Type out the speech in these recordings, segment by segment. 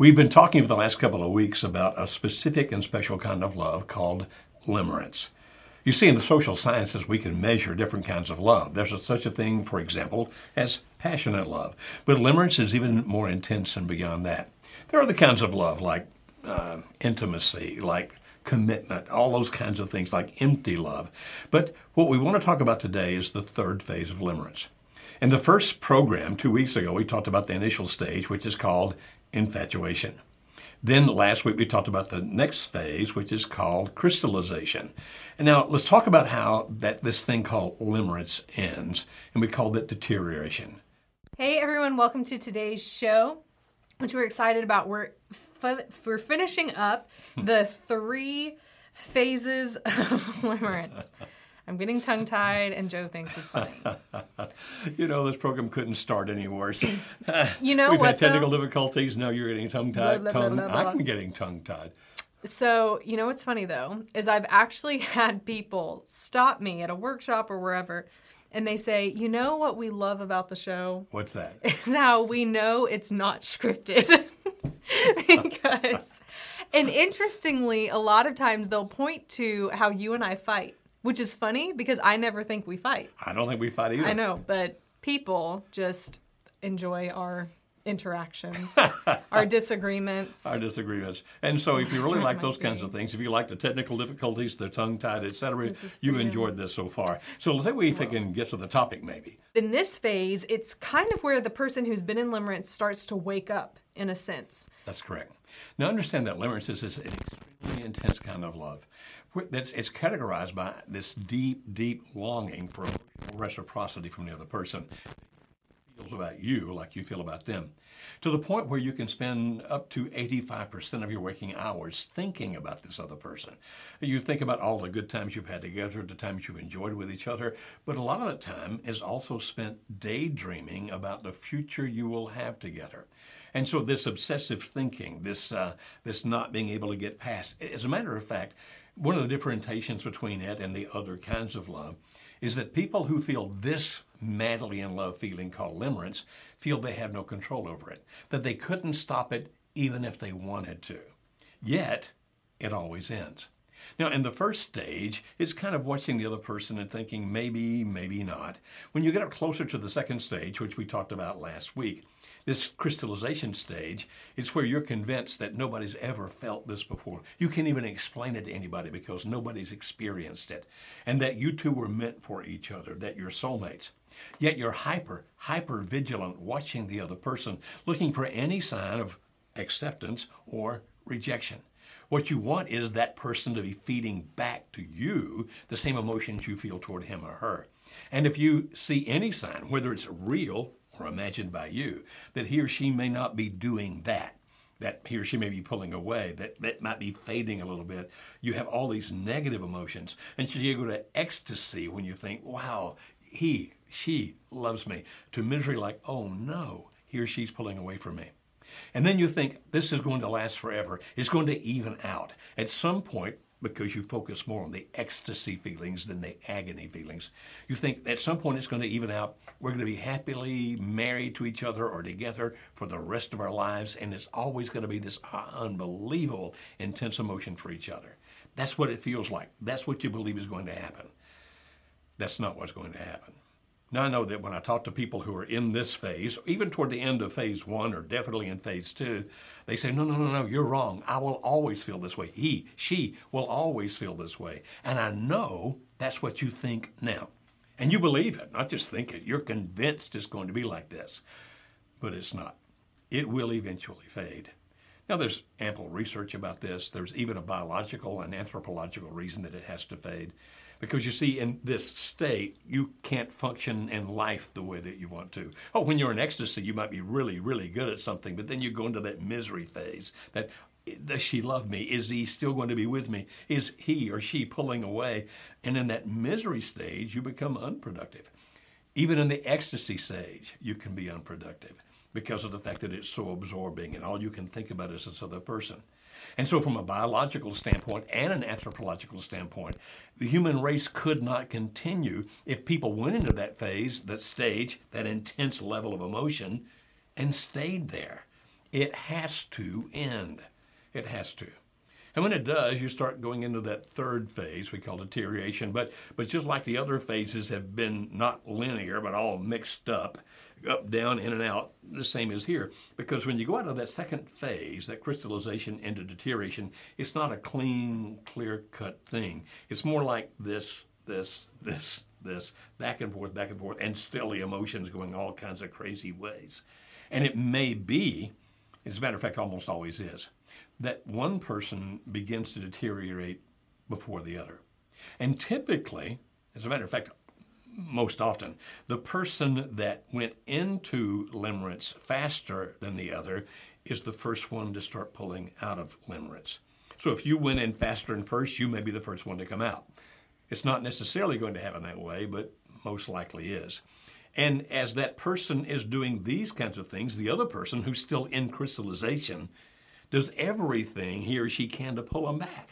We've been talking for the last couple of weeks about a specific and special kind of love called limerence. You see, in the social sciences, we can measure different kinds of love. There's a, such a thing, for example, as passionate love. But limerence is even more intense and beyond that. There are other kinds of love, like uh, intimacy, like commitment, all those kinds of things, like empty love. But what we want to talk about today is the third phase of limerence. In the first program, two weeks ago, we talked about the initial stage, which is called infatuation. Then last week we talked about the next phase, which is called crystallization. And now let's talk about how that this thing called limerence ends, and we call that deterioration. Hey everyone, welcome to today's show, which we're excited about. We're we're finishing up the three phases of limerence. I'm getting tongue tied, and Joe thinks it's funny. you know, this program couldn't start any worse. you know We've what? had technical though? difficulties. Now you're getting tongue tied. I'm getting tongue tied. So, you know what's funny though, is I've actually had people stop me at a workshop or wherever, and they say, you know what we love about the show? What's that? is how we know it's not scripted. because, and interestingly, a lot of times they'll point to how you and I fight, which is funny because I never think we fight. I don't think we fight either. I know, but people just enjoy our interactions, our disagreements. our disagreements. And so, if you really like those kinds of things, if you like the technical difficulties, the tongue tied, etc., This is for you've enjoyed this so far. So, let's say we can get to the topic, maybe. In this phase, it's kind of where the person who's been in limerence starts to wake up, in a sense. That's correct. Now, understand that limerence is this an extremely intense kind of love. That's, it's categorized by this deep, deep longing for reciprocity from the other person. Feels about you like you feel about them, to the point where you can spend up to 85% of your waking hours thinking about this other person. You think about all the good times you've had together, the times you've enjoyed with each other, but a lot of the time is also spent daydreaming about the future you will have together. And so this obsessive thinking, this uh, this not being able to get past. As a matter of fact, one of the differentiations between it and the other kinds of love is that people who feel this madly in love feeling called limerence feel they have no control over it, that they couldn't stop it even if they wanted to. Yet, it always ends. Now, in the first stage, it's kind of watching the other person and thinking maybe, maybe not. When you get up closer to the second stage, which we talked about last week, this crystallization stage is where you're convinced that nobody's ever felt this before. You can't even explain it to anybody because nobody's experienced it. And that you two were meant for each other, that you're soulmates. Yet you're hyper, hyper vigilant, watching the other person, looking for any sign of acceptance or rejection. What you want is that person to be feeding back to you the same emotions you feel toward him or her. And if you see any sign, whether it's real or imagined by you, that he or she may not be doing that, that he or she may be pulling away, that, that might be fading a little bit, you have all these negative emotions. And so you go to ecstasy when you think, wow, he, she loves me, to misery like, oh no, he or she's pulling away from me. And then you think this is going to last forever. It's going to even out. At some point, because you focus more on the ecstasy feelings than the agony feelings, you think at some point it's going to even out. We're going to be happily married to each other or together for the rest of our lives, and it's always going to be this unbelievable intense emotion for each other. That's what it feels like. That's what you believe is going to happen. That's not what's going to happen. Now, I know that when I talk to people who are in this phase, even toward the end of phase one or definitely in phase two, they say, No, no, no, no, you're wrong. I will always feel this way. He, she will always feel this way. And I know that's what you think now. And you believe it, not just think it. You're convinced it's going to be like this. But it's not. It will eventually fade. Now, there's ample research about this. There's even a biological and anthropological reason that it has to fade. Because you see, in this state, you can't function in life the way that you want to. Oh, when you're in ecstasy, you might be really, really good at something, but then you go into that misery phase that does she love me? Is he still going to be with me? Is he or she pulling away? And in that misery stage, you become unproductive. Even in the ecstasy stage, you can be unproductive because of the fact that it's so absorbing and all you can think about is this other person. And so, from a biological standpoint and an anthropological standpoint, the human race could not continue if people went into that phase, that stage, that intense level of emotion, and stayed there. It has to end. It has to. And when it does, you start going into that third phase we call deterioration. But but just like the other phases have been not linear, but all mixed up, up, down, in and out, the same as here. Because when you go out of that second phase, that crystallization into deterioration, it's not a clean, clear cut thing. It's more like this, this, this, this, back and forth, back and forth, and still the emotions going all kinds of crazy ways. And it may be, as a matter of fact, almost always is that one person begins to deteriorate before the other. And typically, as a matter of fact, most often, the person that went into limerence faster than the other is the first one to start pulling out of limerence. So if you went in faster and first, you may be the first one to come out. It's not necessarily going to happen that way, but most likely is. And as that person is doing these kinds of things, the other person who's still in crystallization does everything he or she can to pull them back.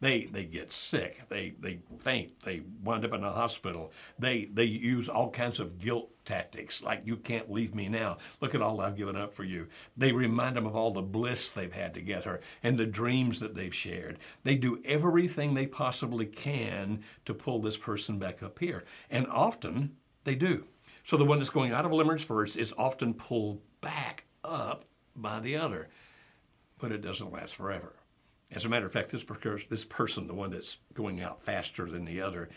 They, they get sick, they, they faint, they wind up in a hospital. They, they use all kinds of guilt tactics, like, you can't leave me now. Look at all I've given up for you. They remind them of all the bliss they've had together and the dreams that they've shared. They do everything they possibly can to pull this person back up here. And often they do. So the one that's going out of limerence first is often pulled back up by the other but it doesn't last forever. As a matter of fact, this, this person, the one that's going out faster than the other,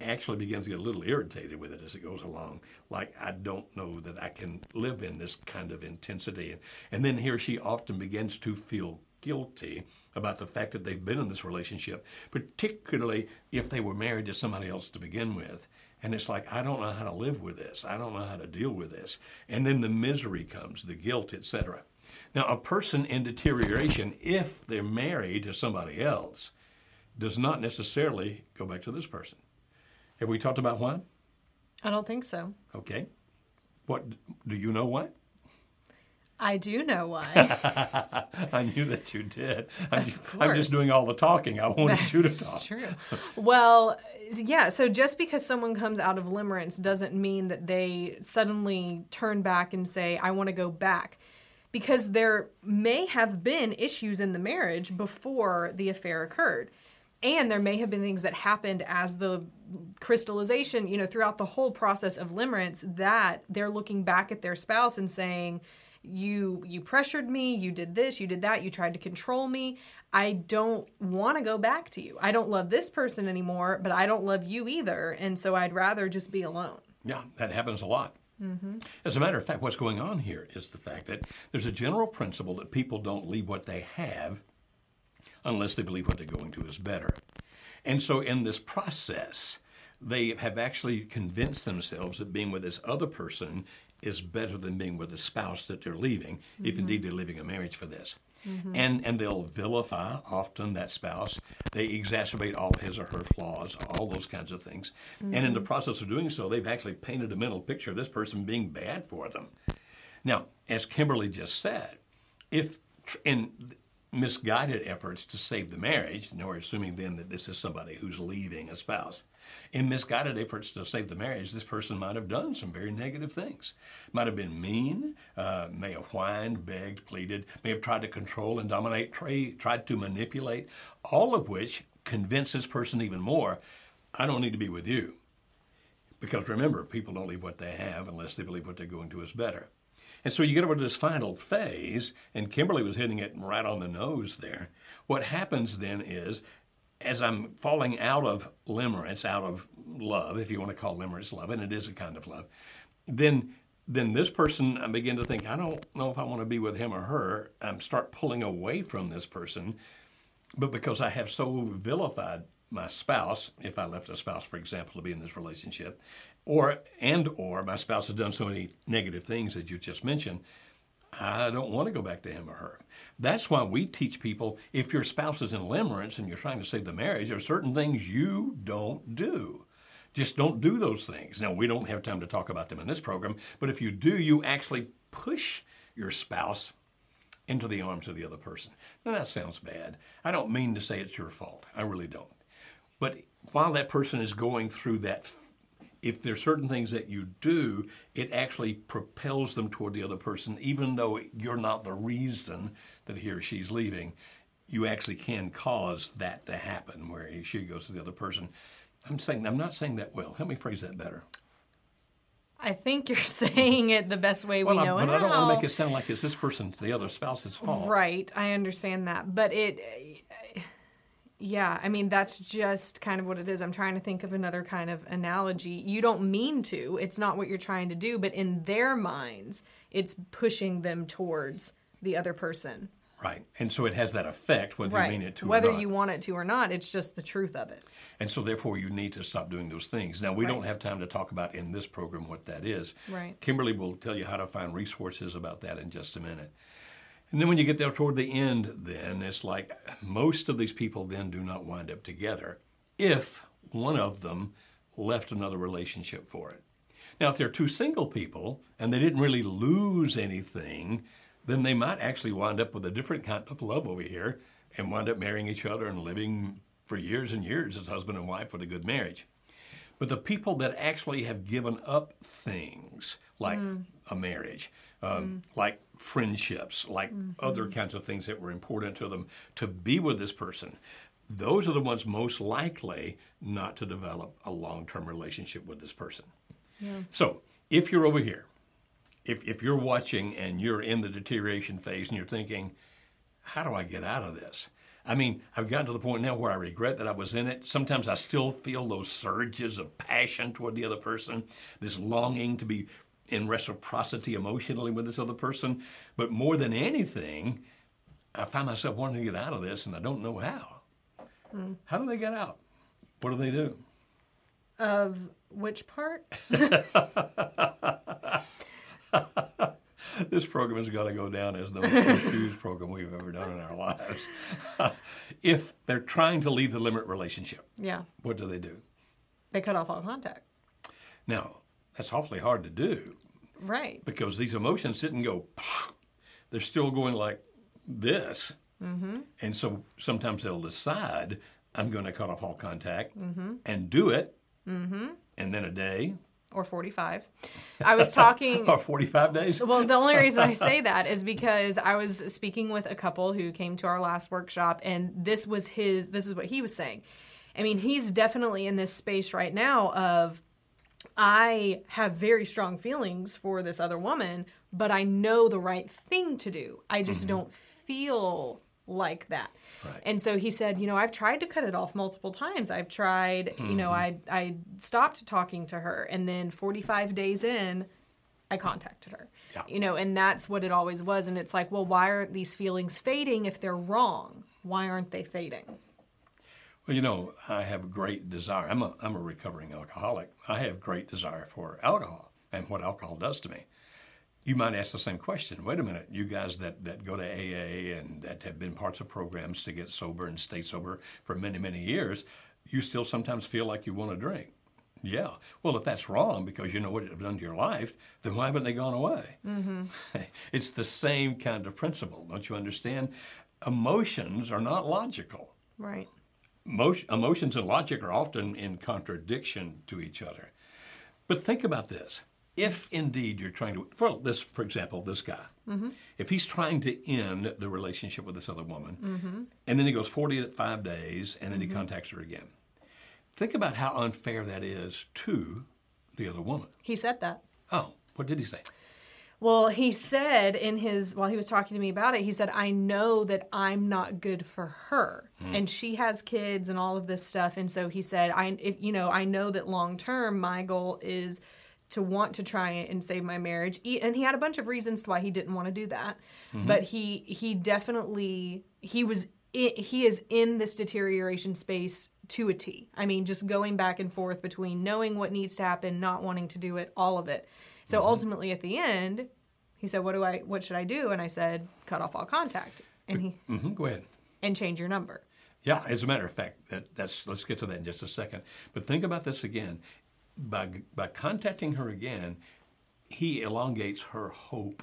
actually begins to get a little irritated with it as it goes along. Like, I don't know that I can live in this kind of intensity. And, and then he or she often begins to feel guilty about the fact that they've been in this relationship, particularly if they were married to somebody else to begin with. And it's like, I don't know how to live with this. I don't know how to deal with this. And then the misery comes, the guilt, etc. Now, a person in deterioration, if they're married to somebody else, does not necessarily go back to this person. Have we talked about why? I don't think so. Okay. What do you know why? I do know why. I knew that you did. I'm, I'm, just doing all the talking. I wanted That's you to talk. True. Well, yeah. So just because someone comes out of limerence doesn't mean that they suddenly turn back and say, "I want to go back." Because there may have been issues in the marriage before the affair occurred. And there may have been things that happened as the crystallization, you know, throughout the whole process of limerence that they're looking back at their spouse and saying, you you pressured me, you did this, you did that, you tried to control me. I don't want to go back to you. I don't love this person anymore, but I don't love you either, and so I'd rather just be alone. Yeah, that happens a lot. Mm-hmm. As a matter of fact, what's going on here is the fact that there's a general principle that people don't leave what they have unless they believe what they're going to is better. And so in this process, they have actually convinced themselves that being with this other person is better than being with the spouse that they're leaving, mm-hmm. if indeed they're leaving a marriage for this. Mm-hmm. And and they'll vilify often that spouse. They exacerbate all his or her flaws, all those kinds of things. Mm-hmm. And in the mm-hmm. process of doing so, they've actually painted a mental picture of this person being bad for them. Now, as Kimberly just said, if in misguided efforts to save the marriage, and we're assuming then that this is somebody who's leaving a spouse, in misguided efforts to save the marriage, this person might have done some very negative things. Might have been mean, uh, may have whined, begged, pleaded, may have tried to control and dominate, tra- tried to manipulate, all of which convince this person even more I don't need to be with you. Because remember, people don't leave what they have unless they believe what they're going to is better. And so you get over to this final phase, and Kimberly was hitting it right on the nose there. What happens then is as I'm falling out of limerence, out of love, if you want to call limerence love, and it is a kind of love, then then this person I begin to think I don't know if I want to be with him or her. I'm start pulling away from this person, but because I have so vilified my spouse, if I left a spouse, for example, to be in this relationship, or and or my spouse has done so many negative things that you just mentioned, I don't want to go back to him or her. That's why we teach people if your spouse is in limerence and you're trying to save the marriage, there are certain things you don't do. Just don't do those things. Now, we don't have time to talk about them in this program, but if you do, you actually push your spouse into the arms of the other person. Now, that sounds bad. I don't mean to say it's your fault. I really don't. But while that person is going through that, if there's certain things that you do, it actually propels them toward the other person, even though you're not the reason that he or she's leaving. You actually can cause that to happen, where he, she goes to the other person. I'm saying I'm not saying that well. Help me phrase that better. I think you're saying it the best way Well, we know I, but how. I don't want to make it sound like it's this person's the other spouse's fault. Right, I understand that, but it, yeah, I mean that's just kind of what it is. I'm trying to think of another kind of analogy. You don't mean to; it's not what you're trying to do, but in their minds, it's pushing them towards the other person. Right. And so it has that effect whether Right, you mean it to whether or not. you want it to or not, it's just the truth of it. And so therefore you need to stop doing those things. Now we don't have time to talk about in this program what that is. Right. Kimberly will tell you how to find resources about that in just a minute. And then when you get there toward the end, then it's like most of these people then do not wind up together if one of them left another relationship for it. Now, if they're two single people and they didn't really lose anything, then they might actually wind up with a different kind of love over here and wind up marrying each other and living for years and years as husband and wife with a good marriage. But the people that actually have given up things like a marriage, um, like friendships, like mm-hmm. other kinds of things that were important to them to be with this person, those are the ones most likely not to develop a long term relationship with this person. So if you're over here, if, if you're watching and you're in the deterioration phase and you're thinking, how do I get out of this? I mean, I've gotten to the point now where I regret that I was in it. Sometimes I still feel those surges of passion toward the other person, this longing to be in reciprocity emotionally with this other person. But more than anything, I find myself wanting to get out of this and I don't know how. Hmm. How do they get out? What do they do? Of which part? this program has got to go down as the most confused program we've ever done in our lives. if they're trying to leave the limerent relationship, Yeah, what do they do? they cut off all contact. Now, that's awfully hard to do Right. because these emotions didn't go, they're still going like this. Mm-hmm. And so sometimes they'll decide, I'm going to cut off all contact and do it. Mm-hmm. And then a day Or 45. I was talking. or 45 days. Well, the only reason I say that is because I was speaking with a couple who came to our last workshop, and this was his, this is what he was saying. I mean, he's definitely in this space right now of, I have very strong feelings for this other woman, but I know the right thing to do. I just mm-hmm. don't feel like that. Right. And so he said, you know, I've tried to cut it off multiple times. I've tried, you know, mm-hmm. I I stopped talking to her and then 45 days in, I contacted her. Yeah. You know, and that's what it always was and it's like, well, why aren't these feelings fading if they're wrong? Why aren't they fading? Well, you know, I have great desire. I'm a, I'm a recovering alcoholic. I have great desire for alcohol and what alcohol does to me. You might ask the same question. Wait a minute, you guys that, that go to AA and that have been parts of programs to get sober and stay sober for many, many years, you still sometimes feel like you want to drink. Yeah. Well, if that's wrong because you know what it's done to your life, then why haven't they gone away? Mm-hmm. it's the same kind of principle, don't you understand? Emotions are not logical Right. Emotion, emotions and logic are often in contradiction to each other. But think about this. If indeed you're trying to, well, this, for example, this guy, mm-hmm. if he's trying to end the relationship with this other woman, mm-hmm. and then he goes 45 days, and then he mm-hmm. contacts her again, think about how unfair that is to the other woman. He said that. Oh, what did he say? Well, he said in his while he was talking to me about it, he said, "I know that I'm not good for her, hmm. and she has kids and all of this stuff." And so he said, "I, if, you know, I know that long term, my goal is to want to try and save my marriage." And he had a bunch of reasons why he didn't want to do that, mm-hmm. but he he definitely he was he is in this deterioration space to a T. I mean, just going back and forth between knowing what needs to happen, not wanting to do it, all of it. So Mm-hmm. ultimately, at the end, he said, "What do I? What should I do?" And I said, "Cut off all contact." And he hmm go ahead. and change your number. Yeah, as a matter of fact, that, that's let's get to that in just a second. But think about this again. By by contacting her again, he elongates her hope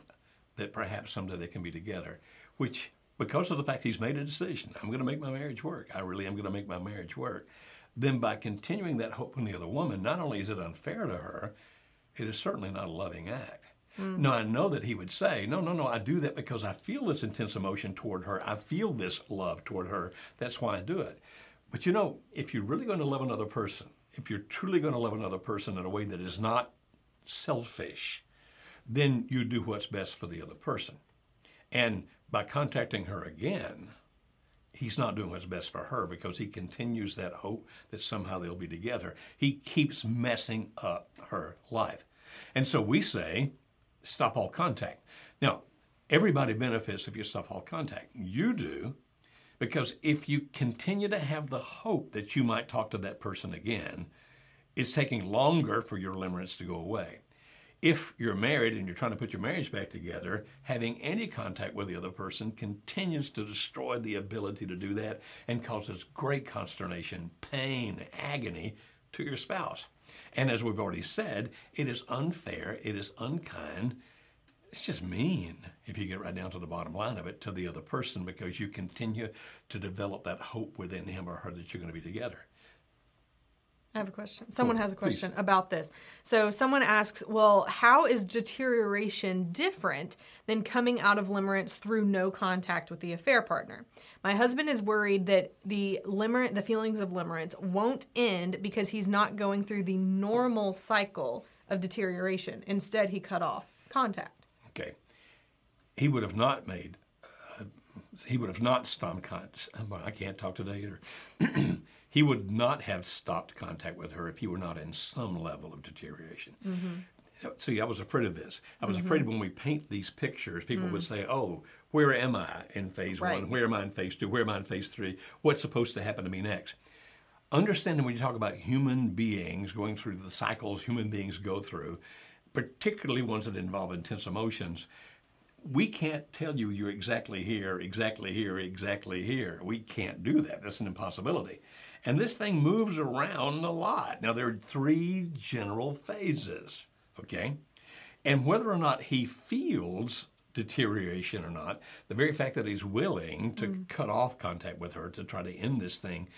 that perhaps someday they can be together, which because of the fact he's made a decision, I'm going to make my marriage work. I really am going to make my marriage work. Then by continuing that hope in the other woman, not only is it unfair to her, it is certainly not a loving act. Hmm. Now, I know that he would say, no, no, no, I do that because I feel this intense emotion toward her. I feel this love toward her. That's why I do it. But you know, if you're really going to love another person, if you're truly going to love another person in a way that is not selfish, then you do what's best for the other person. And by contacting her again, he's not doing what's best for her because he continues that hope that somehow they'll be together. He keeps messing up her life. And so we say, stop all contact. Now, everybody benefits if you stop all contact. You do, because if you continue to have the hope that you might talk to that person again, it's taking longer for your limerence to go away. If you're married and you're trying to put your marriage back together, having any contact with the other person continues to destroy the ability to do that and causes great consternation, pain, agony to your spouse. And as we've already said, it is unfair, it is unkind, it's just mean if you get right down to the bottom line of it to the other person because you continue to develop that hope within him or her that you're going to be together. I have a question. Someone has a please. question about this. So someone asks, well, how is deterioration different than coming out of limerence through no contact with the affair partner? My husband is worried that the limer- the feelings of limerence won't end because he's not going through the normal cycle of deterioration. Instead, he cut off contact. Okay. He would have not made, uh, he would have not stopped contact. I can't talk today either. he would not have stopped contact with her if he were not in some level of deterioration. Mm-hmm. See, I was afraid of this. I was afraid mm-hmm. when we paint these pictures, people would mm. say, oh, where am I in phase Right. one? Where am I in phase two? Where am I in phase three? What's supposed to happen to me next? understanding when you talk about human beings going through the cycles human beings go through, particularly ones that involve intense emotions, we can't tell you you're exactly here, exactly here, exactly here. We can't do that. That's an impossibility. And this thing moves around a lot. Now, there are three general phases, okay? And whether or not he feels deterioration or not, the very fact that he's willing to mm. cut off contact with her to try to end this thing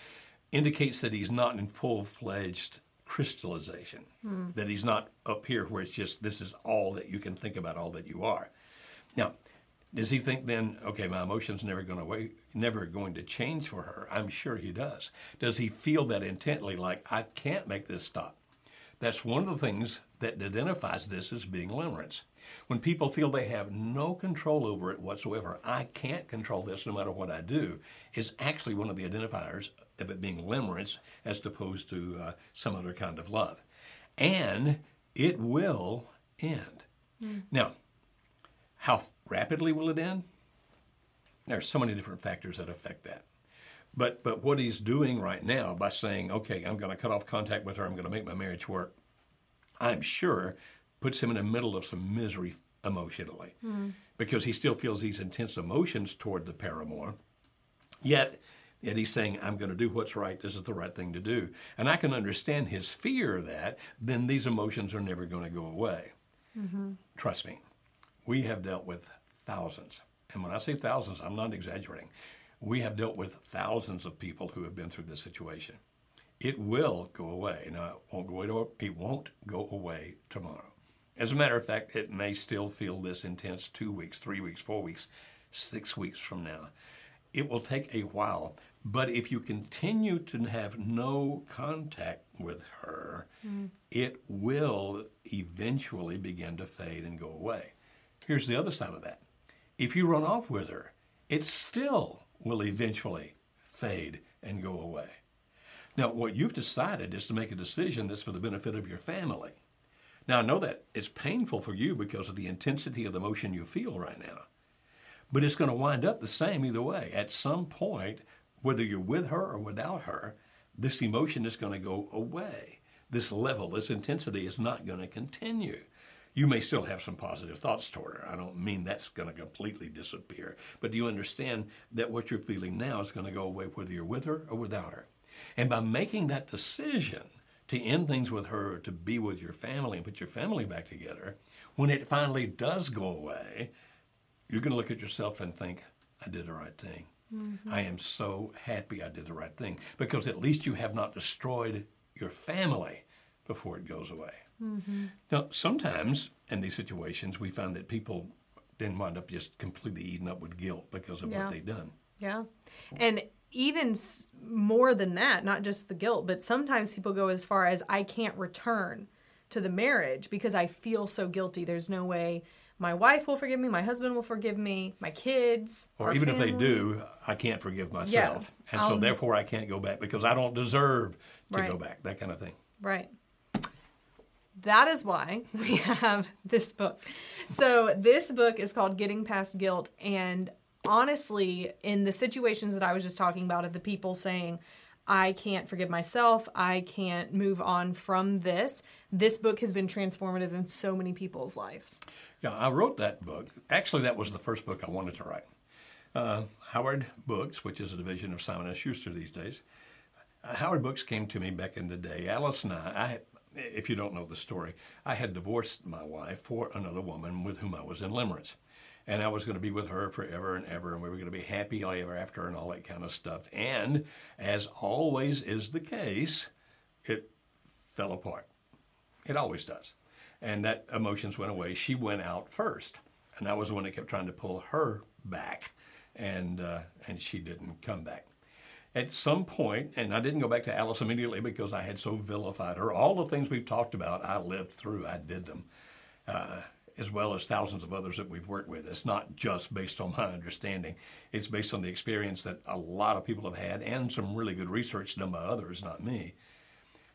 indicates that he's not in full fledged crystallization, hmm. that he's not up here where it's just this is all that you can think about, all that you are. Now, does he think then, okay, my emotions never going to never going to change for her? I'm sure he does. Does he feel that intently, like I can't make this stop? That's one of the things that identifies this as being limerence. When people feel they have no control over it whatsoever, I can't control this no matter what I do, is actually one of the identifiers of it being limerence as opposed to uh, some other kind of love. And it will end. Now, how rapidly will it end? There are so many different factors that affect that. But but what he's doing right now by saying, okay, I'm going to cut off contact with her, I'm going to make my marriage work, I'm sure puts him in the middle of some misery emotionally hmm. because he still feels these intense emotions toward the paramour. Yet, yet he's saying, I'm going to do what's right. This is the right thing to do. And I can understand his fear that then these emotions are never going to go away. Mm-hmm. Trust me, we have dealt with thousands. And when I say thousands, I'm not exaggerating. We have dealt with thousands of people who have been through this situation. It will go away. Now, it won't go away, it won't go away tomorrow. As a matter of fact, it may still feel this intense two weeks, three weeks, four weeks, six weeks from now. It will take a while, but if you continue to have no contact with her, hmm. it will eventually begin to fade and go away. Here's the other side of that. If you run off with her, it still will eventually fade and go away. Now, what you've decided is to make a decision that's for the benefit of your family. Now, I know that it's painful for you because of the intensity of the emotion you feel right now. But it's going to wind up the same either way. At some point, whether you're with her or without her, this emotion is going to go away. This level, this intensity is not going to continue. You may still have some positive thoughts toward her. I don't mean that's going to completely disappear. But do you understand that what you're feeling now is going to go away whether you're with her or without her? And by making that decision to end things with her to be with your family and put your family back together, when it finally does go away, you're going to look at yourself and think, I did the right thing. Mm-hmm. I am so happy I did the right thing because at least you have not destroyed your family before it goes away. Mm-hmm. Now, sometimes in these situations, we find that people then wind up just completely eaten up with guilt because of yeah. what they've done. Yeah. And even more than that, not just the guilt, but sometimes people go as far as I can't return to the marriage because I feel so guilty. There's no way my wife will forgive me, my husband will forgive me, my kids. Or even family. if they do, I can't forgive myself. Yeah, and I'll, so therefore I can't go back because I don't deserve to right. go back, that kind of thing. Right. That is why we have this book. So, this book is called Getting Past Guilt. And honestly, in the situations that I was just talking about, of the people saying, I can't forgive myself, I can't move on from this, this book has been transformative in so many people's lives. Yeah, I wrote that book. Actually, that was the first book I wanted to write. Uh, Howard Books, which is a division of Simon & Schuster these days, uh, Howard Books came to me back in the day. Alice and I, I if you don't know the story, I had divorced my wife for another woman with whom I was in limerence. And I was going to be with her forever and ever, and we were going to be happy ever after and all that kind of stuff. And as always is the case, it fell apart. It always does. And that emotions went away. She went out first. And I was the one that kept trying to pull her back. And, uh, and she didn't come back at some point, and I didn't go back to Alice immediately because I had so vilified her. All the things we've talked about, I lived through, I did them, uh, as well as thousands of others that we've worked with. It's not just based on my understanding, it's based on the experience that a lot of people have had and some really good research done by others, not me.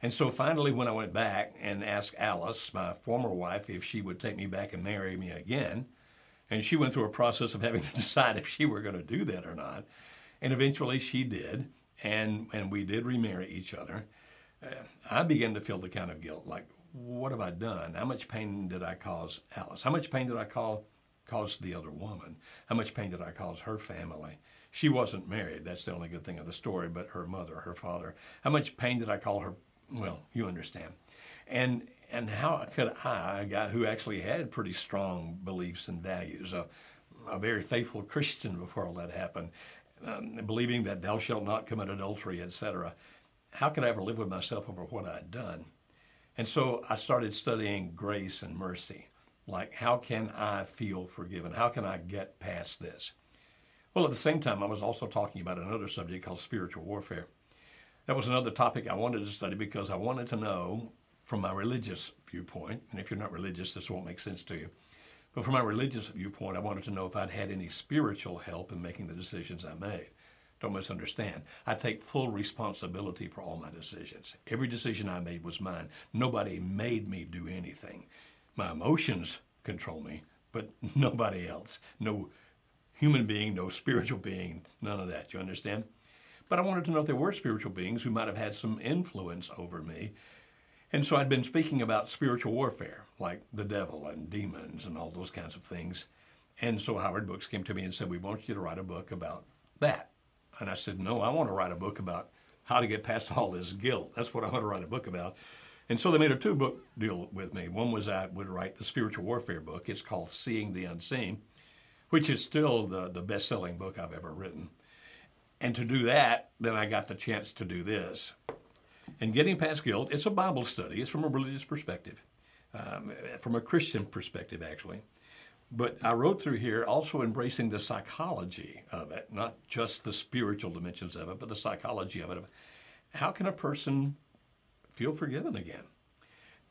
And so finally, when I went back and asked Alice, my former wife, if she would take me back and marry me again, and she went through a process of having to decide if she were going to do that or not and eventually she did, and, and we did remarry each other. Uh, I began to feel the kind of guilt like, what have I done? How much pain did I cause Alice? How much pain did I call, cause the other woman? How much pain did I cause her family? She wasn't married. That's the only good thing of the story, but her mother, her father. How much pain did I call her? Well, you understand. And and how could I, a guy who actually had pretty strong beliefs and values, a, a very faithful Christian before all that happened, um, believing that thou shalt not commit adultery, etc. How could I ever live with myself over what I had done? And so I started studying grace and mercy. Like, how can I feel forgiven? How can I get past this? Well, at the same time, I was also talking about another subject called spiritual warfare. That was another topic I wanted to study because I wanted to know from my religious viewpoint, and if you're not religious, this won't make sense to you but from my religious viewpoint, I wanted to know if I'd had any spiritual help in making the decisions I made. Don't misunderstand. I take full responsibility for all my decisions. Every decision I made was mine. Nobody made me do anything. My emotions control me, but nobody else. No human being, no spiritual being, none of that. You understand? But I wanted to know if there were spiritual beings who might have had some influence over me and so I'd been speaking about spiritual warfare, like the devil and demons and all those kinds of things. And so Howard Books came to me and said, We want you to write a book about that. And I said, No, I want to write a book about how to get past all this guilt. That's what I want to write a book about. And so they made a two book deal with me. One was I would write the spiritual warfare book. It's called Seeing the Unseen, which is still the, the best selling book I've ever written. And to do that, then I got the chance to do this. And Getting Past Guilt, it's a Bible study. It's from a religious perspective, um, from a Christian perspective, actually. But I wrote through here also embracing the psychology of it, not just the spiritual dimensions of it, but the psychology of it. How can a person feel forgiven again?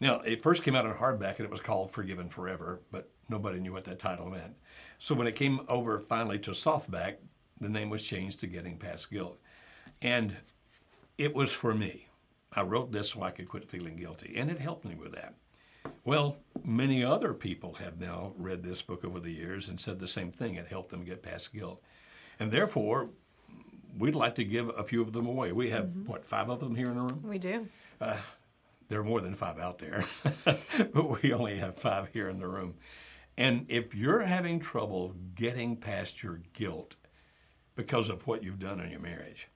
Now, it first came out in hardback and it was called Forgiven Forever, but nobody knew what that title meant. So when it came over finally to softback, the name was changed to Getting Past Guilt. And it was for me. I wrote this so I could quit feeling guilty, and it helped me with that. Well, many other people have now read this book over the years and said the same thing. It helped them get past guilt. And therefore, we'd like to give a few of them away. We have, what, five of them here in the room? We do. There are more than five out there, but we only have five here in the room. And if you're having trouble getting past your guilt because of what you've done in your marriage,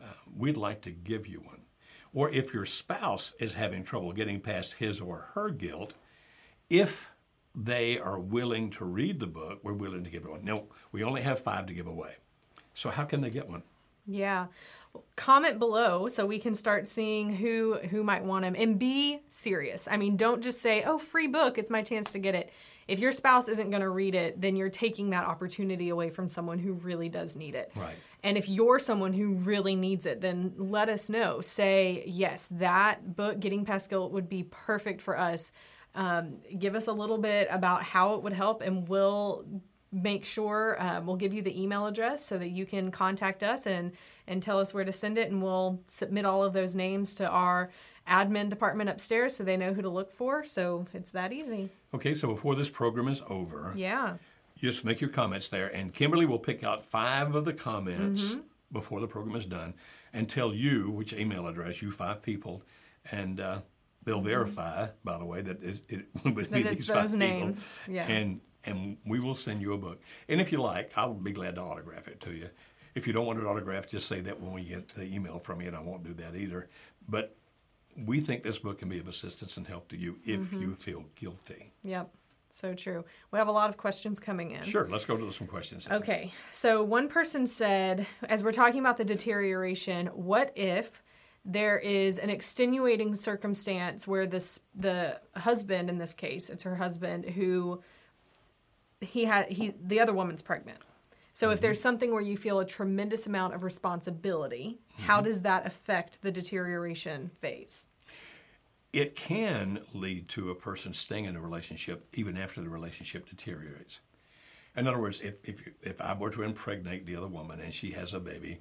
uh, we'd like to give you one. Or if your spouse is having trouble getting past his or her guilt, if they are willing to read the book, we're willing to give it one. No, we only have five to give away. So how can they get one? Yeah. Comment below so we can start seeing who who might want them and be serious. I mean, don't just say, "Oh, free book, it's my chance to get it." If your spouse isn't going to read it, then you're taking that opportunity away from someone who really does need it. Right. And if you're someone who really needs it, then let us know. Say, "Yes, that book Getting Past Guilt would be perfect for us." Um, give us a little bit about how it would help and we'll make sure um, we'll give you the email address so that you can contact us and and tell us where to send it and we'll submit all of those names to our admin department upstairs so they know who to look for so it's that easy Okay, so before this program is over, yeah just make your comments there, and Kimberly will pick out five of the comments Mm-hmm. before the program is done and tell you which email address, you five people, and uh, they'll verify, by the way, that it, it would be Mm-hmm. It's these those five names, people. yeah. And and we will send you a book. And if you like, I'll be glad to autograph it to you. If you don't want it autographed, just say that when we get the email from you, and I won't do that either. But we think this book can be of assistance and help to you if Mm-hmm. you feel guilty. yep so true we have a lot of questions coming in Sure, let's go to some questions. then. Okay, so one person said, as we're talking about the deterioration, what if there is an extenuating circumstance where this the husband in this case, it's her husband who he had he the other woman's pregnant. So if mm-hmm. there's something where you feel a tremendous amount of responsibility, how mm-hmm. does that affect the deterioration phase? it can lead to a person staying in a relationship even after the relationship deteriorates. In other words, if, if, if I were to impregnate the other woman and she has a baby,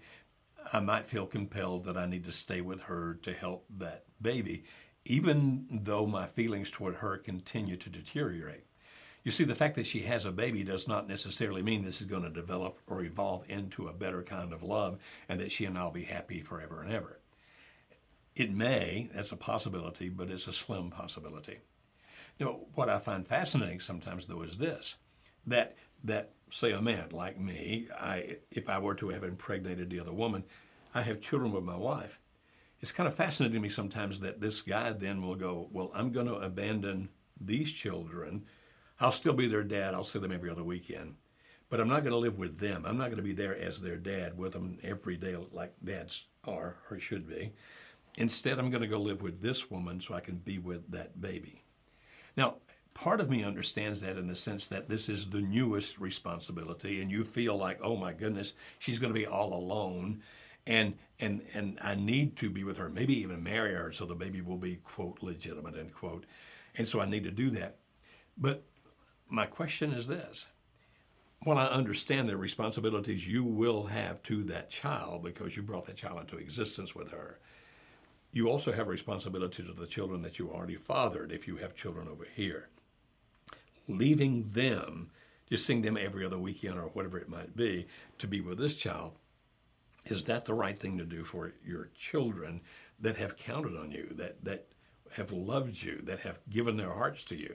I might feel compelled that I need to stay with her to help that baby, even though my feelings toward her continue to deteriorate. You see, the fact that she has a baby does not necessarily mean this is going to develop or evolve into a better kind of love and that she and I will be happy forever and ever. It may, that's a possibility, but it's a slim possibility. You know, what I find fascinating sometimes though is this that that say a man like me, I if I were to have impregnated the other woman, I have children with my wife. It's kind of fascinating to me sometimes that this guy then will go, Well, I'm gonna abandon these children. I'll still be their dad, I'll see them every other weekend. But I'm not gonna live with them. I'm not gonna be there as their dad with them every day like dads are or should be. Instead, I'm going to go live with this woman so I can be with that baby. Now, part of me understands that in the sense that this is the newest responsibility, and you feel like, oh my goodness, she's going to be all alone, and and and I need to be with her, maybe even marry her, so the baby will be quote legitimate end quote, and so I need to do that. But my question is this: While I understand the responsibilities you will have to that child because you brought that child into existence with her you also have responsibility to the children that you already fathered if you have children over here. Leaving them, just seeing them every other weekend or whatever it might be, to be with this child, is that the right thing to do for your children that have counted on you, that, that have loved you, that have given their hearts to you?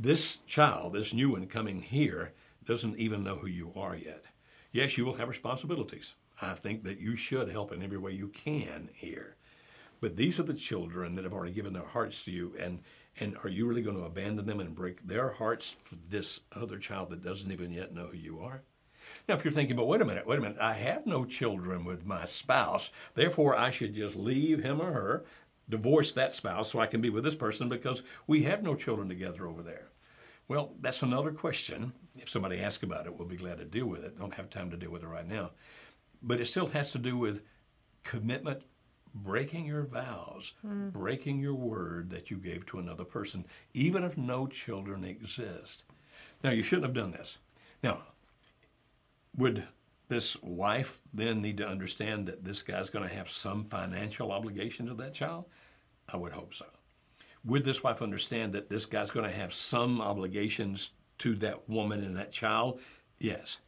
This child, this new one coming here, doesn't even know who you are yet. Yes, you will have responsibilities. I think that you should help in every way you can here. But these are the children that have already given their hearts to you, and and are you really going to abandon them and break their hearts for this other child that doesn't even yet know who you are? Now, if you're thinking, but wait a minute, wait a minute, I have no children with my spouse, therefore I should just leave him or her, divorce that spouse so I can be with this person because we have no children together over there. Well, that's another question. If somebody asks about it, we'll be glad to deal with it. Don't have time to deal with it right now. But it still has to do with commitment, breaking your vows, hmm. breaking your word that you gave to another person, even if no children exist. Now, you shouldn't have done this. Now, would this wife then need to understand that this guy's going to have some financial obligation to that child? I would hope so. Would this wife understand that this guy's going to have some obligations to that woman and that child? Yes.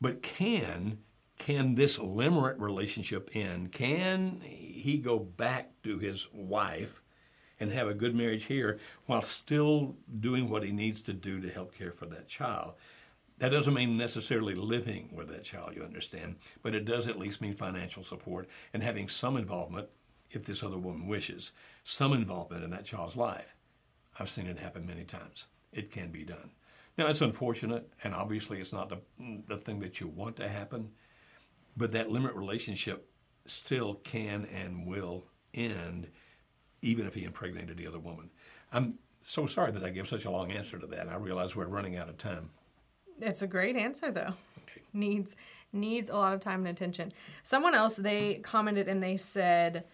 But can can this limerent relationship end? Can he go back to his wife and have a good marriage here while still doing what he needs to do to help care for that child? That doesn't mean necessarily living with that child, you understand, but it does at least mean financial support and having some involvement, if this other woman wishes, some involvement in that child's life. I've seen it happen many times. It can be done. Now, it's unfortunate, and obviously it's not the, the thing that you want to happen, but that limerent relationship still can and will end even if he impregnated the other woman. I'm so sorry that I gave such a long answer to that. I realize we're running out of time. It's a great answer though. Needs needs a lot of time and attention. Someone else they commented and they said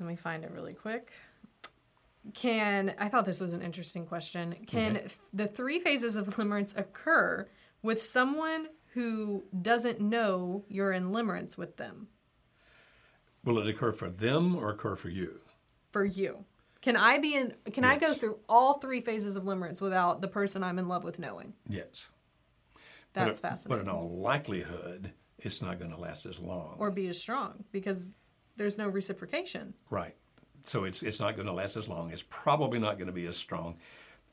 let me find it really quick. Can I thought this was an interesting question. Can Okay. the three phases of limerence occur with someone who doesn't know you're in limerence with them Will it occur for them or occur for you? for you? Can I be in can I go through all three phases of limerence without the person I'm in love with knowing? Yes. That's but, fascinating. But in all likelihood, it's not going to last as long. or be as strong because there's no reciprocation. Right. So it's it's not going to last as long. It's probably not going to be as strong,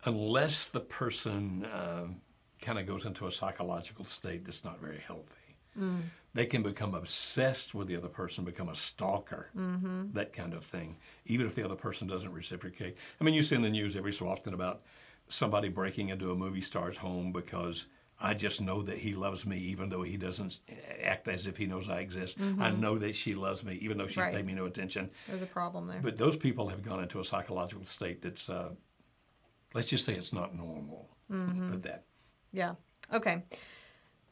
unless the person um, kind of goes into a psychological state that's not very healthy. They can become obsessed with the other person, become a stalker, mm-hmm. that kind of thing. Even if the other person doesn't reciprocate. I mean, you see in the news every so often about somebody breaking into a movie star's home because. I just know that he loves me, even though he doesn't act as if he knows I exist. I mm-hmm. know that she loves me, even though she's Right. paid me no attention. There's a problem there. But those people have gone into a psychological state that's, uh, let's just say it's not normal. Mm-hmm. Put that. yeah. Okay.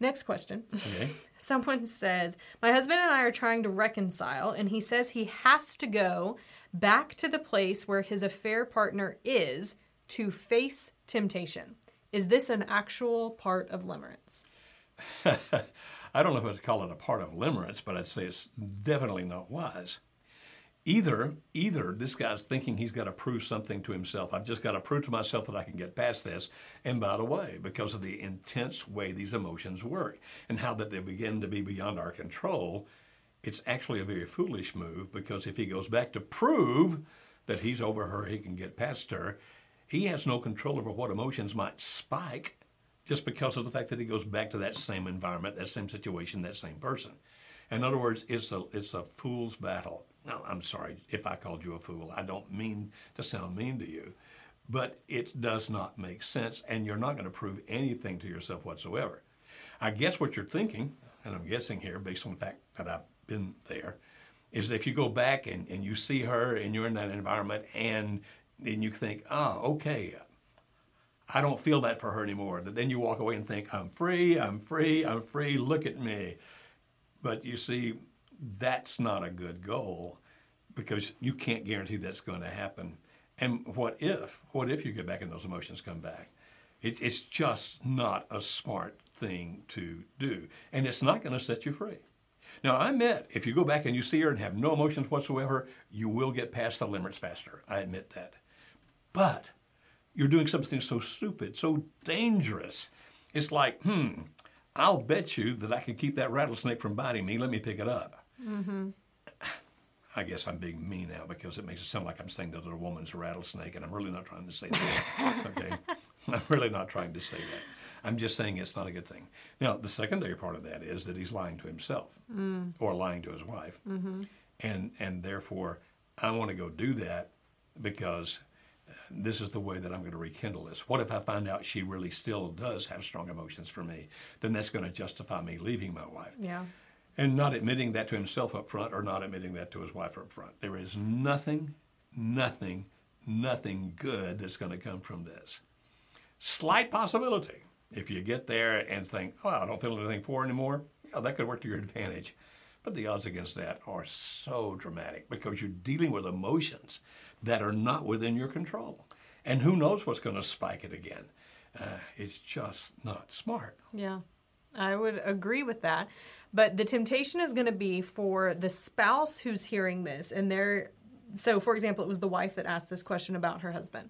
Next question. Okay. Someone says, My husband and I are trying to reconcile, and he says he has to go back to the place where his affair partner is to face temptation. Is this an actual part of limerence? I don't know if I'd call it a part of limerence, but I'd say it's definitely not wise. Either, either this guy's thinking he's got to prove something to himself. I've just got to prove to myself that I can get past this. And by the way, because of the intense way these emotions work and how that they begin to be beyond our control, it's actually a very foolish move because if he goes back to prove that he's over her, he can get past her, he has no control over what emotions might spike just because of the fact that he goes back to that same environment, that same situation, that same person. In other words, it's a it's a fool's battle. Now, I'm sorry if I called you a fool. I don't mean to sound mean to you, but it does not make sense, and you're not going to prove anything to yourself whatsoever. I guess what you're thinking, and I'm guessing here based on the fact that I've been there, is that if you go back and, and you see her and you're in that environment and then you think, oh, okay, I don't feel that for her anymore. That then you walk away and think, I'm free, I'm free, I'm free, look at me. But you see, that's not a good goal because you can't guarantee that's going to happen. And what if? What if you get back and those emotions come back? It, it's just not a smart thing to do. And it's not going to set you free. Now, I admit, if you go back and you see her and have no emotions whatsoever, you will get past the limerence faster. I admit that. But you're doing something so stupid, so dangerous. It's like, hmm, I'll bet you that I can keep that rattlesnake from biting me. Let me pick it up. Mm-hmm. I guess I'm being mean now because it makes it sound like I'm saying that a woman's a rattlesnake, and I'm really not trying to say that. okay, I'm really not trying to say that. I'm just saying it's not a good thing. Now, the secondary part of that is that he's lying to himself mm. or lying to his wife, mm-hmm. and and therefore I want to go do that because uh, this is the way that I'm going to rekindle this. What if I find out she really still does have strong emotions for me? Then that's going to justify me leaving my wife Yeah. And not admitting that to himself up front or not admitting that to his wife up front. There is nothing, nothing, nothing good that's going to come from this. Slight possibility. If you get there and think, oh, I don't feel anything for anymore, yeah, that could work to your advantage. But the odds against that are so dramatic because you're dealing with emotions that are not within your control. And who knows what's going to spike it again? Uh, it's just not smart. Yeah. I would agree with that. But the temptation is going to be for the spouse who's hearing this and they're so for example, it was the wife that asked this question about her husband.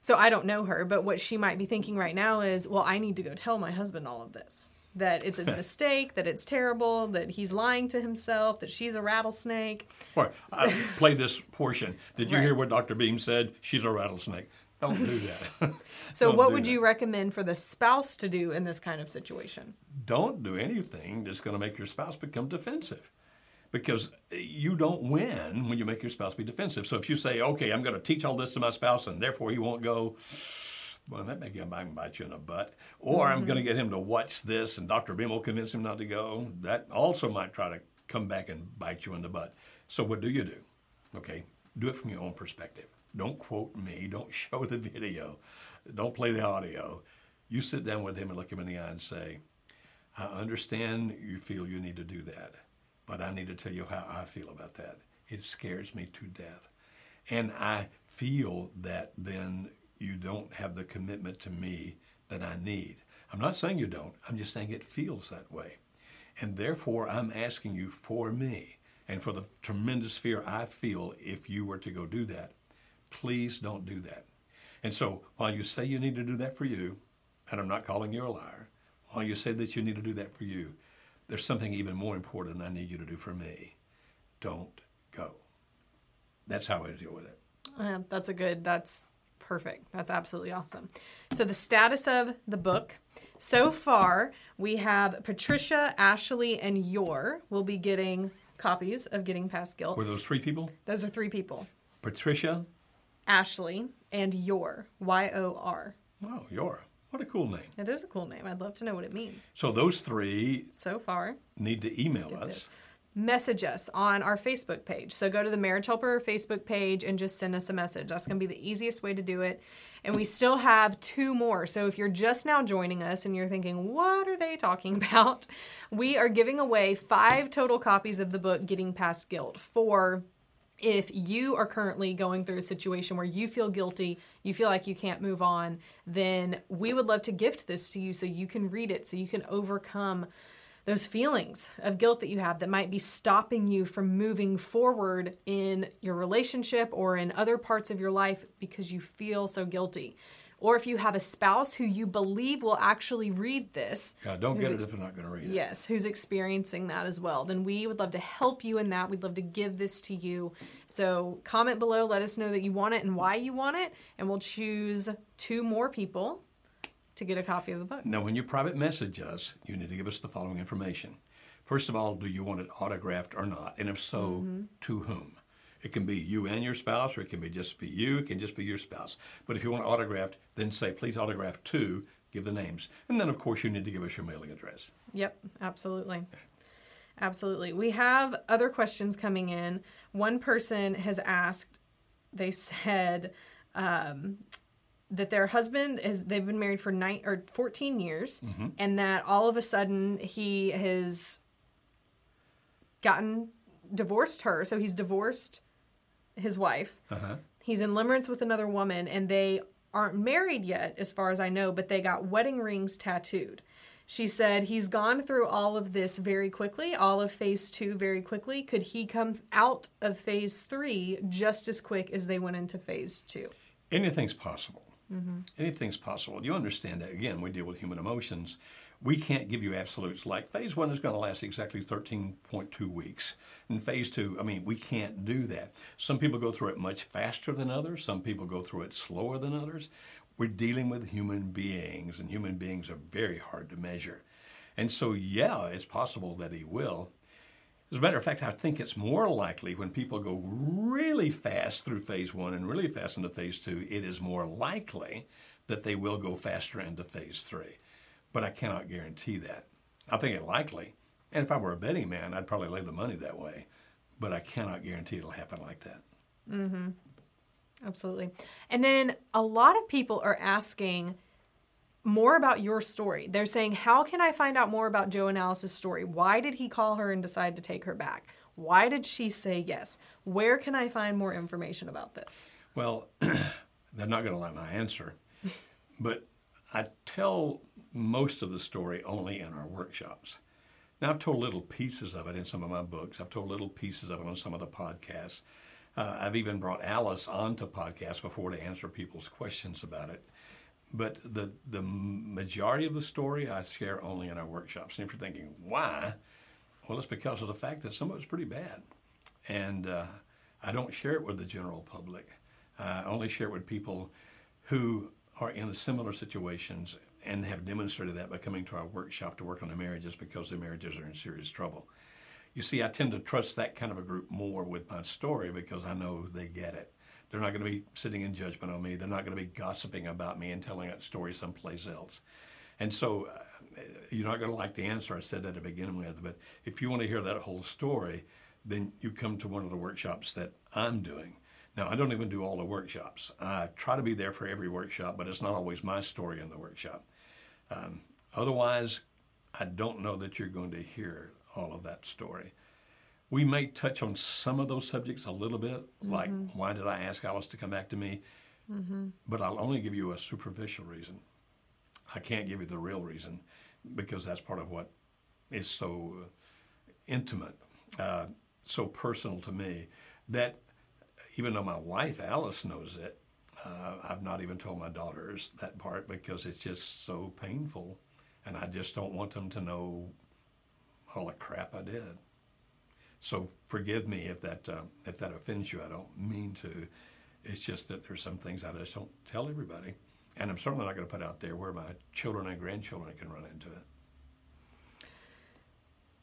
So I don't know her, but what she might be thinking right now is, well, I need to go tell my husband all of this. That it's a mistake, that it's terrible, that he's lying to himself, that she's a rattlesnake. All right, I play this portion. Did you Right. hear what Dr. Beam said? She's a rattlesnake. Don't do that. So, Don't what would that. you recommend for the spouse to do in this kind of situation? Don't do anything that's going to make your spouse become defensive. Because you don't win when you make your spouse be defensive. So if you say, okay, I'm going to teach all this to my spouse and therefore he won't go, well, that may get I can bite you in the butt. Or I'm going to mm-hmm. get him to watch this and Dr. Beam will convince him not to go. That also might try to come back and bite you in the butt. So what do you do? Okay, do it from your own perspective. Don't quote me. Don't show the video. Don't play the audio. You sit down with him and look him in the eye and say, I understand you feel you need to do that, but I need to tell you how I feel about that. It scares me to death. And I feel that then you don't have the commitment to me that I need. I'm not saying you don't, I'm just saying it feels that way. And therefore, I'm asking you for me and for the tremendous fear I feel if you were to go do that. Please don't do that. And so, while you say you need to do that for you, and I'm not calling you a liar, while you say that you need to do that for you, there's something even more important I need you to do for me. Don't go. That's how I deal with it. Uh, that's a good, that's perfect. That's absolutely awesome. So, the status of the book. So far, we have Patricia, Ashley, and Yor will be getting copies of Getting Past Guilt. Were those three people? Those are three people Patricia? Ashley and Yor, Y O R. Wow, Yora. What a cool name. It is a cool name. I'd love to know what it means. So those three So far, need to email us. this. message us on our Facebook page. So go to the Marriage Helper Facebook page and just send us a message. That's going to be the easiest way to do it. And we still have two more. So if you're just now joining us and you're thinking, what are they talking about? We are giving away five total copies of the book, Getting Past Guilt, for if you are currently going through a situation where you feel guilty, you feel like you can't move on, then we would love to gift this to you so you can read it, so you can overcome those feelings of guilt that you have that might be stopping you from moving forward in your relationship or in other parts of your life because you feel so guilty. Or if you have a spouse who you believe will actually read this, Yeah, don't get it ex- if they're not going to read it. Yes, who's experiencing that as well. Then we would love to help you in that. We'd love to give this to you. So comment below, let us know that you want it and why you want it, and we'll choose two more people to get a copy of the book. Now, when you private message us, you need to give us the following information. First of all, do you want it autographed or not? And if so, mm-hmm. to whom? It can be you and your spouse, or it can be just be you. It can just be your spouse. But if you want autographed, then say, please autograph to, give the names. And then, of course, you need to give us your mailing address. Yep, absolutely. Absolutely. We have other questions coming in. One person has asked, they said um, that their husband is, they've been married for nine or 14 years, and that all of a sudden he has gotten divorced her. So he's divorced his wife. Uh-huh. He's in limerence with another woman, and they aren't married yet, as far as I know, but they got wedding rings tattooed. She said he's gone through all of this very quickly, all of phase two very quickly. Could he come out of phase three just as quick as they went into phase two? Anything's possible. Anything's possible. You understand that. Again, we deal with human emotions. We can't give you absolutes like phase one is going to last exactly 13.2 weeks. And phase two, I mean, we can't do that. Some people go through it much faster than others, some people go through it slower than others. We're dealing with human beings, and human beings are very hard to measure. And so, yeah, it's possible that he will. As a matter of fact, I think it's more likely when people go really fast through phase one and really fast into phase two, it is more likely that they will go faster into phase three. But I cannot guarantee that. I think it likely. And if I were a betting man, I'd probably lay the money that way. But I cannot guarantee it'll happen like that. Mm-hmm. Absolutely. And then a lot of people are asking more about your story. They're saying, How can I find out more about Joe and Alice's story? Why did he call her and decide to take her back? Why did she say yes? Where can I find more information about this? Well, they're not going to like my answer, but I tell most of the story only in our workshops. Now, I've told little pieces of it in some of my books. I've told little pieces of it on some of the podcasts. Uh, I've even brought Alice onto podcasts before to answer people's questions about it. But the the majority of the story I share only in our workshops. And if you're thinking why, well, it's because of the fact that some of it's pretty bad, and uh, I don't share it with the general public. I only share it with people who are in similar situations and have demonstrated that by coming to our workshop to work on their marriages because their marriages are in serious trouble. You see, I tend to trust that kind of a group more with my story because I know they get it. They're not going to be sitting in judgment on me. They're not going to be gossiping about me and telling that story someplace else. And so uh, you're not going to like the answer I said that to begin with, but if you want to hear that whole story, then you come to one of the workshops that I'm doing. Now, I don't even do all the workshops. I try to be there for every workshop, but it's not always my story in the workshop. Um, otherwise, I don't know that you're going to hear all of that story. We may touch on some of those subjects a little bit, mm-hmm. like why did I ask Alice to come back to me? Mm-hmm. But I'll only give you a superficial reason. I can't give you the real reason because that's part of what is so intimate, uh, so personal to me that even though my wife Alice knows it, uh, I've not even told my daughters that part because it's just so painful, and I just don't want them to know all the crap I did. So forgive me if that uh, if that offends you. I don't mean to. It's just that there's some things I just don't tell everybody, and I'm certainly not going to put out there where my children and grandchildren can run into it.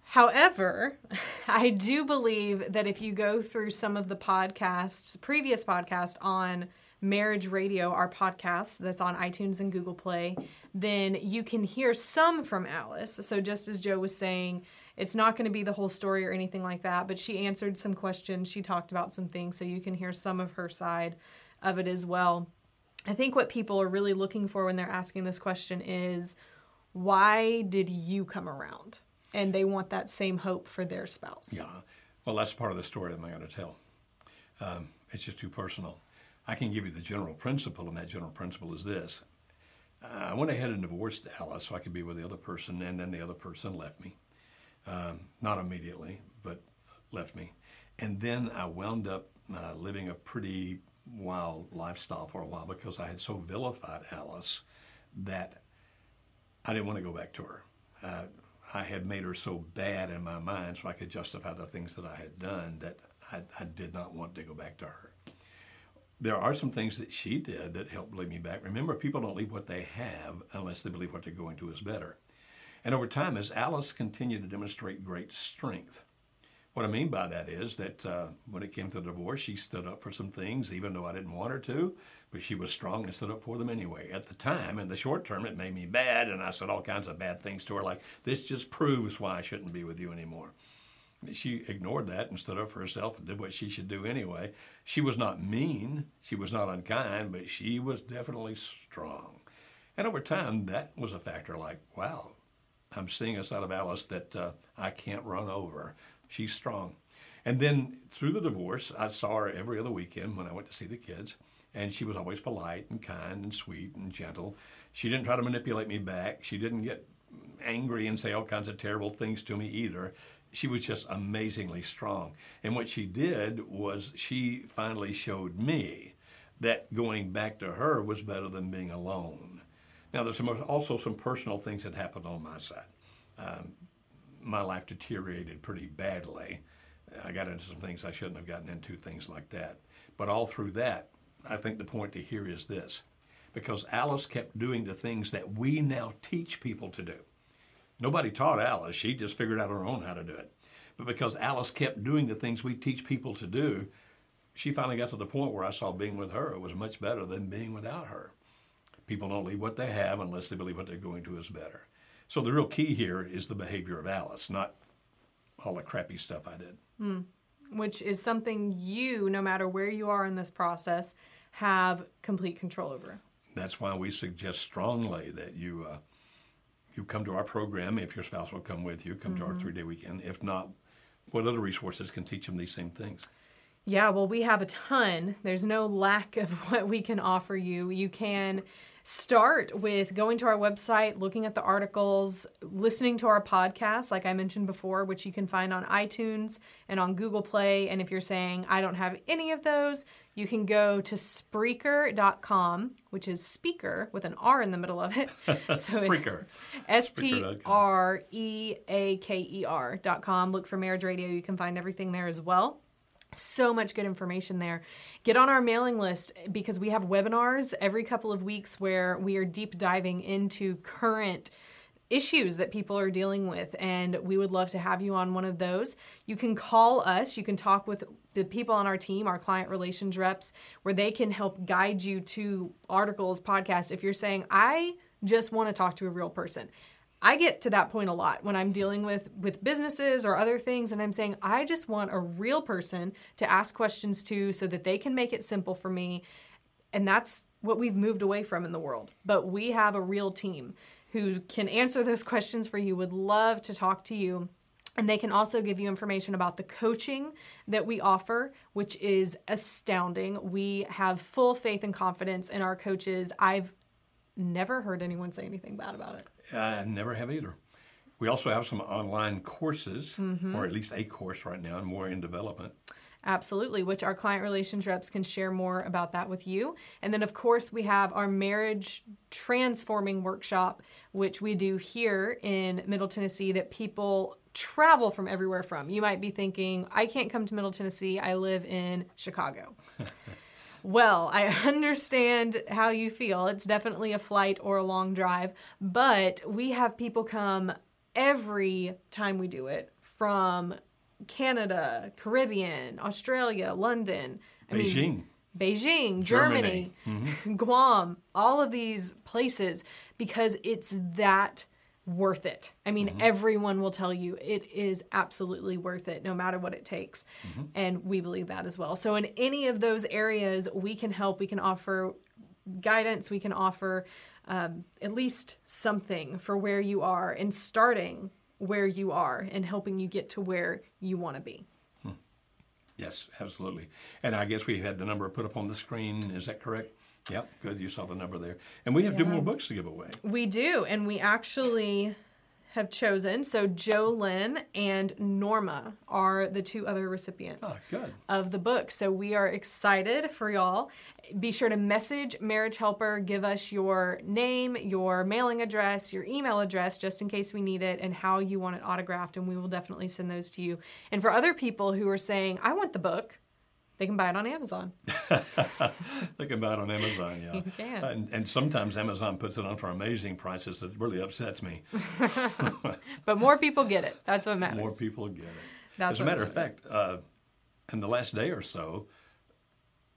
However, I do believe that if you go through some of the podcasts, previous podcasts on Marriage Radio, our podcast that's on iTunes and Google Play, then you can hear some from Alice. So, just as Joe was saying, it's not going to be the whole story or anything like that, but she answered some questions. She talked about some things, so you can hear some of her side of it as well. I think what people are really looking for when they're asking this question is why did you come around? And they want that same hope for their spouse. Yeah. Well, that's part of the story I'm going to tell. Um, it's just too personal. I can give you the general principle, and that general principle is this. I went ahead and divorced Alice so I could be with the other person, and then the other person left me. Um, not immediately, but left me. And then I wound up uh, living a pretty wild lifestyle for a while because I had so vilified Alice that I didn't want to go back to her. Uh, I had made her so bad in my mind so I could justify the things that I had done that I, I, did not want to go back to her. There are some things that she did that helped lead me back. Remember, people don't leave what they have unless they believe what they're going to is better. And over time, as Alice continued to demonstrate great strength, what I mean by that is that uh, when it came to divorce, she stood up for some things, even though I didn't want her to, but she was strong and stood up for them anyway. At the time, in the short term, it made me mad, and I said all kinds of bad things to her, like, this just proves why I shouldn't be with you anymore. She ignored that and stood up for herself and did what she should do anyway. She was not mean, she was not unkind, but she was definitely strong. And over time, that was a factor like, wow, I'm seeing a side of Alice that uh, I can't run over. She's strong. And then through the divorce, I saw her every other weekend when I went to see the kids. And she was always polite and kind and sweet and gentle. She didn't try to manipulate me back. She didn't get angry and say all kinds of terrible things to me either. She was just amazingly strong. And what she did was she finally showed me that going back to her was better than being alone. Now, there's some, also some personal things that happened on my side. Um, my life deteriorated pretty badly. I got into some things I shouldn't have gotten into, things like that. But all through that, I think the point to hear is this because Alice kept doing the things that we now teach people to do. Nobody taught Alice, she just figured out her own how to do it. But because Alice kept doing the things we teach people to do, she finally got to the point where I saw being with her was much better than being without her. People don't leave what they have unless they believe what they're going to is better. So the real key here is the behavior of Alice, not all the crappy stuff I did. Mm. Which is something you, no matter where you are in this process, have complete control over. That's why we suggest strongly that you uh, you come to our program if your spouse will come with you. Come mm-hmm. to our mm-hmm. three day weekend. If not, what other resources can teach them these same things? Yeah, well, we have a ton. There's no lack of what we can offer you. You can start with going to our website, looking at the articles, listening to our podcast, like I mentioned before, which you can find on iTunes and on Google Play. And if you're saying, I don't have any of those, you can go to Spreaker.com, which is speaker with an R in the middle of it. So Spreaker. S P R E A K E R.com. Look for Marriage Radio. You can find everything there as well. So much good information there. Get on our mailing list because we have webinars every couple of weeks where we are deep diving into current issues that people are dealing with and we would love to have you on one of those. You can call us, you can talk with the people on our team, our client relations reps, where they can help guide you to articles, podcasts if you're saying I just want to talk to a real person. I get to that point a lot when I'm dealing with with businesses or other things and I'm saying I just want a real person to ask questions to so that they can make it simple for me. And that's what we've moved away from in the world. But we have a real team who can answer those questions for you, would love to talk to you. And they can also give you information about the coaching that we offer, which is astounding. We have full faith and confidence in our coaches. I've never heard anyone say anything bad about it. I never have either. We also have some online courses, mm-hmm. or at least a course right now, and more in development. Absolutely, which our client relations reps can share more about that with you. And then, of course, we have our marriage transforming workshop, which we do here in Middle Tennessee that people travel from everywhere from. You might be thinking, I can't come to Middle Tennessee, I live in Chicago. well, I understand how you feel. It's definitely a flight or a long drive, but we have people come every time we do it from Canada, Caribbean, Australia, London. I Beijing. Mean, Beijing, Germany, Germany. Mm-hmm. Guam, all of these places because it's that worth it. I mean, mm-hmm. everyone will tell you it is absolutely worth it no matter what it takes. Mm-hmm. And we believe that as well. So, in any of those areas, we can help, we can offer guidance, we can offer um, at least something for where you are and starting where you are and helping you get to where you want to be. Hmm. Yes, absolutely. And I guess we had the number put up on the screen. Is that correct? Yep, good. You saw the number there. And we have yeah. two more books to give away. We do. And we actually have chosen. So Joe Lynn and Norma are the two other recipients oh, of the book. So we are excited for y'all. Be sure to message Marriage Helper, give us your name, your mailing address, your email address, just in case we need it, and how you want it autographed, and we will definitely send those to you. And for other people who are saying, I want the book, they can buy it on Amazon. they can buy it on Amazon, yeah. You can. And, and, sometimes Amazon puts it on for amazing prices that really upsets me. but more people get it. That's what matters. More people get it. That's As a matter of fact, uh, in the last day or so,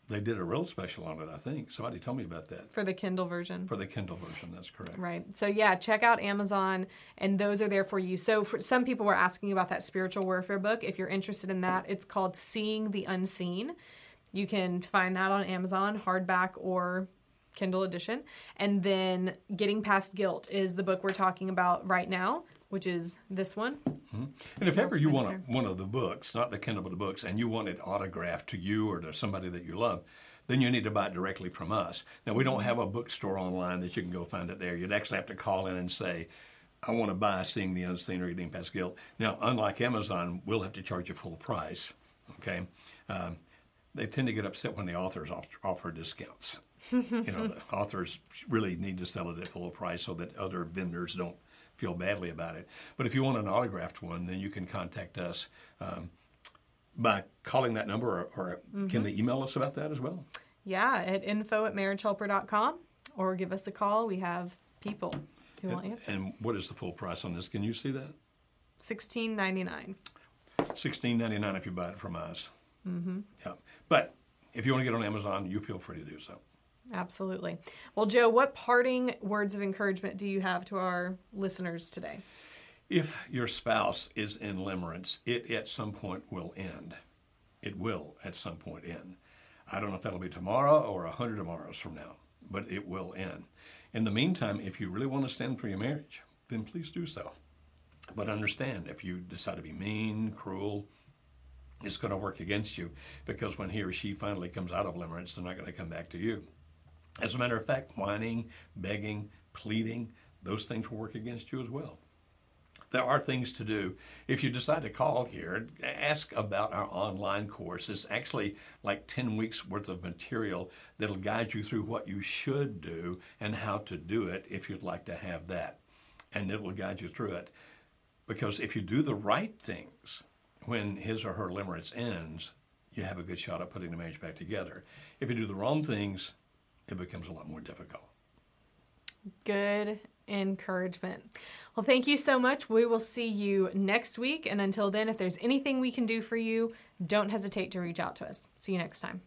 they did a real special on it, I think. Somebody told me about that. For the Kindle version. For the Kindle version, that's correct. Right. So, yeah, check out Amazon, and those are there for you. So, for some people were asking about that spiritual warfare book. If you're interested in that, it's called Seeing the Unseen. You can find that on Amazon, hardback or Kindle edition. And then Getting Past Guilt is the book we're talking about right now, which is this one. Mm-hmm. And if ever you want a, one of the books, not the Kindle, but the books, and you want it autographed to you or to somebody that you love, then you need to buy it directly from us. Now, we don't have a bookstore online that you can go find it there. You'd actually have to call in and say, I want to buy Seeing the Unseen or Getting Past Guilt. Now, unlike Amazon, we'll have to charge you full price. Okay? Um, they tend to get upset when the authors offer discounts. you know, the authors really need to sell it at full price so that other vendors don't feel badly about it. But if you want an autographed one, then you can contact us um, by calling that number, or, or mm-hmm. can they email us about that as well? Yeah, at info at marriagehelper.com or give us a call. We have people who and, will answer. And what is the full price on this? Can you see that? Sixteen ninety nine. Sixteen ninety nine if you buy it from us. Mm-hmm. Yeah, but if you want to get on Amazon, you feel free to do so. Absolutely. Well, Joe, what parting words of encouragement do you have to our listeners today? If your spouse is in limerence, it at some point will end. It will at some point end. I don't know if that'll be tomorrow or a hundred tomorrows from now, but it will end. In the meantime, if you really want to stand for your marriage, then please do so. But understand if you decide to be mean, cruel, it's going to work against you because when he or she finally comes out of limerence, they're not going to come back to you. As a matter of fact, whining, begging, pleading, those things will work against you as well. There are things to do. If you decide to call here, ask about our online course. It's actually like 10 weeks worth of material that'll guide you through what you should do and how to do it if you'd like to have that. And it will guide you through it. Because if you do the right things when his or her limerence ends, you have a good shot at putting the marriage back together. If you do the wrong things, it becomes a lot more difficult. Good encouragement. Well, thank you so much. We will see you next week. And until then, if there's anything we can do for you, don't hesitate to reach out to us. See you next time.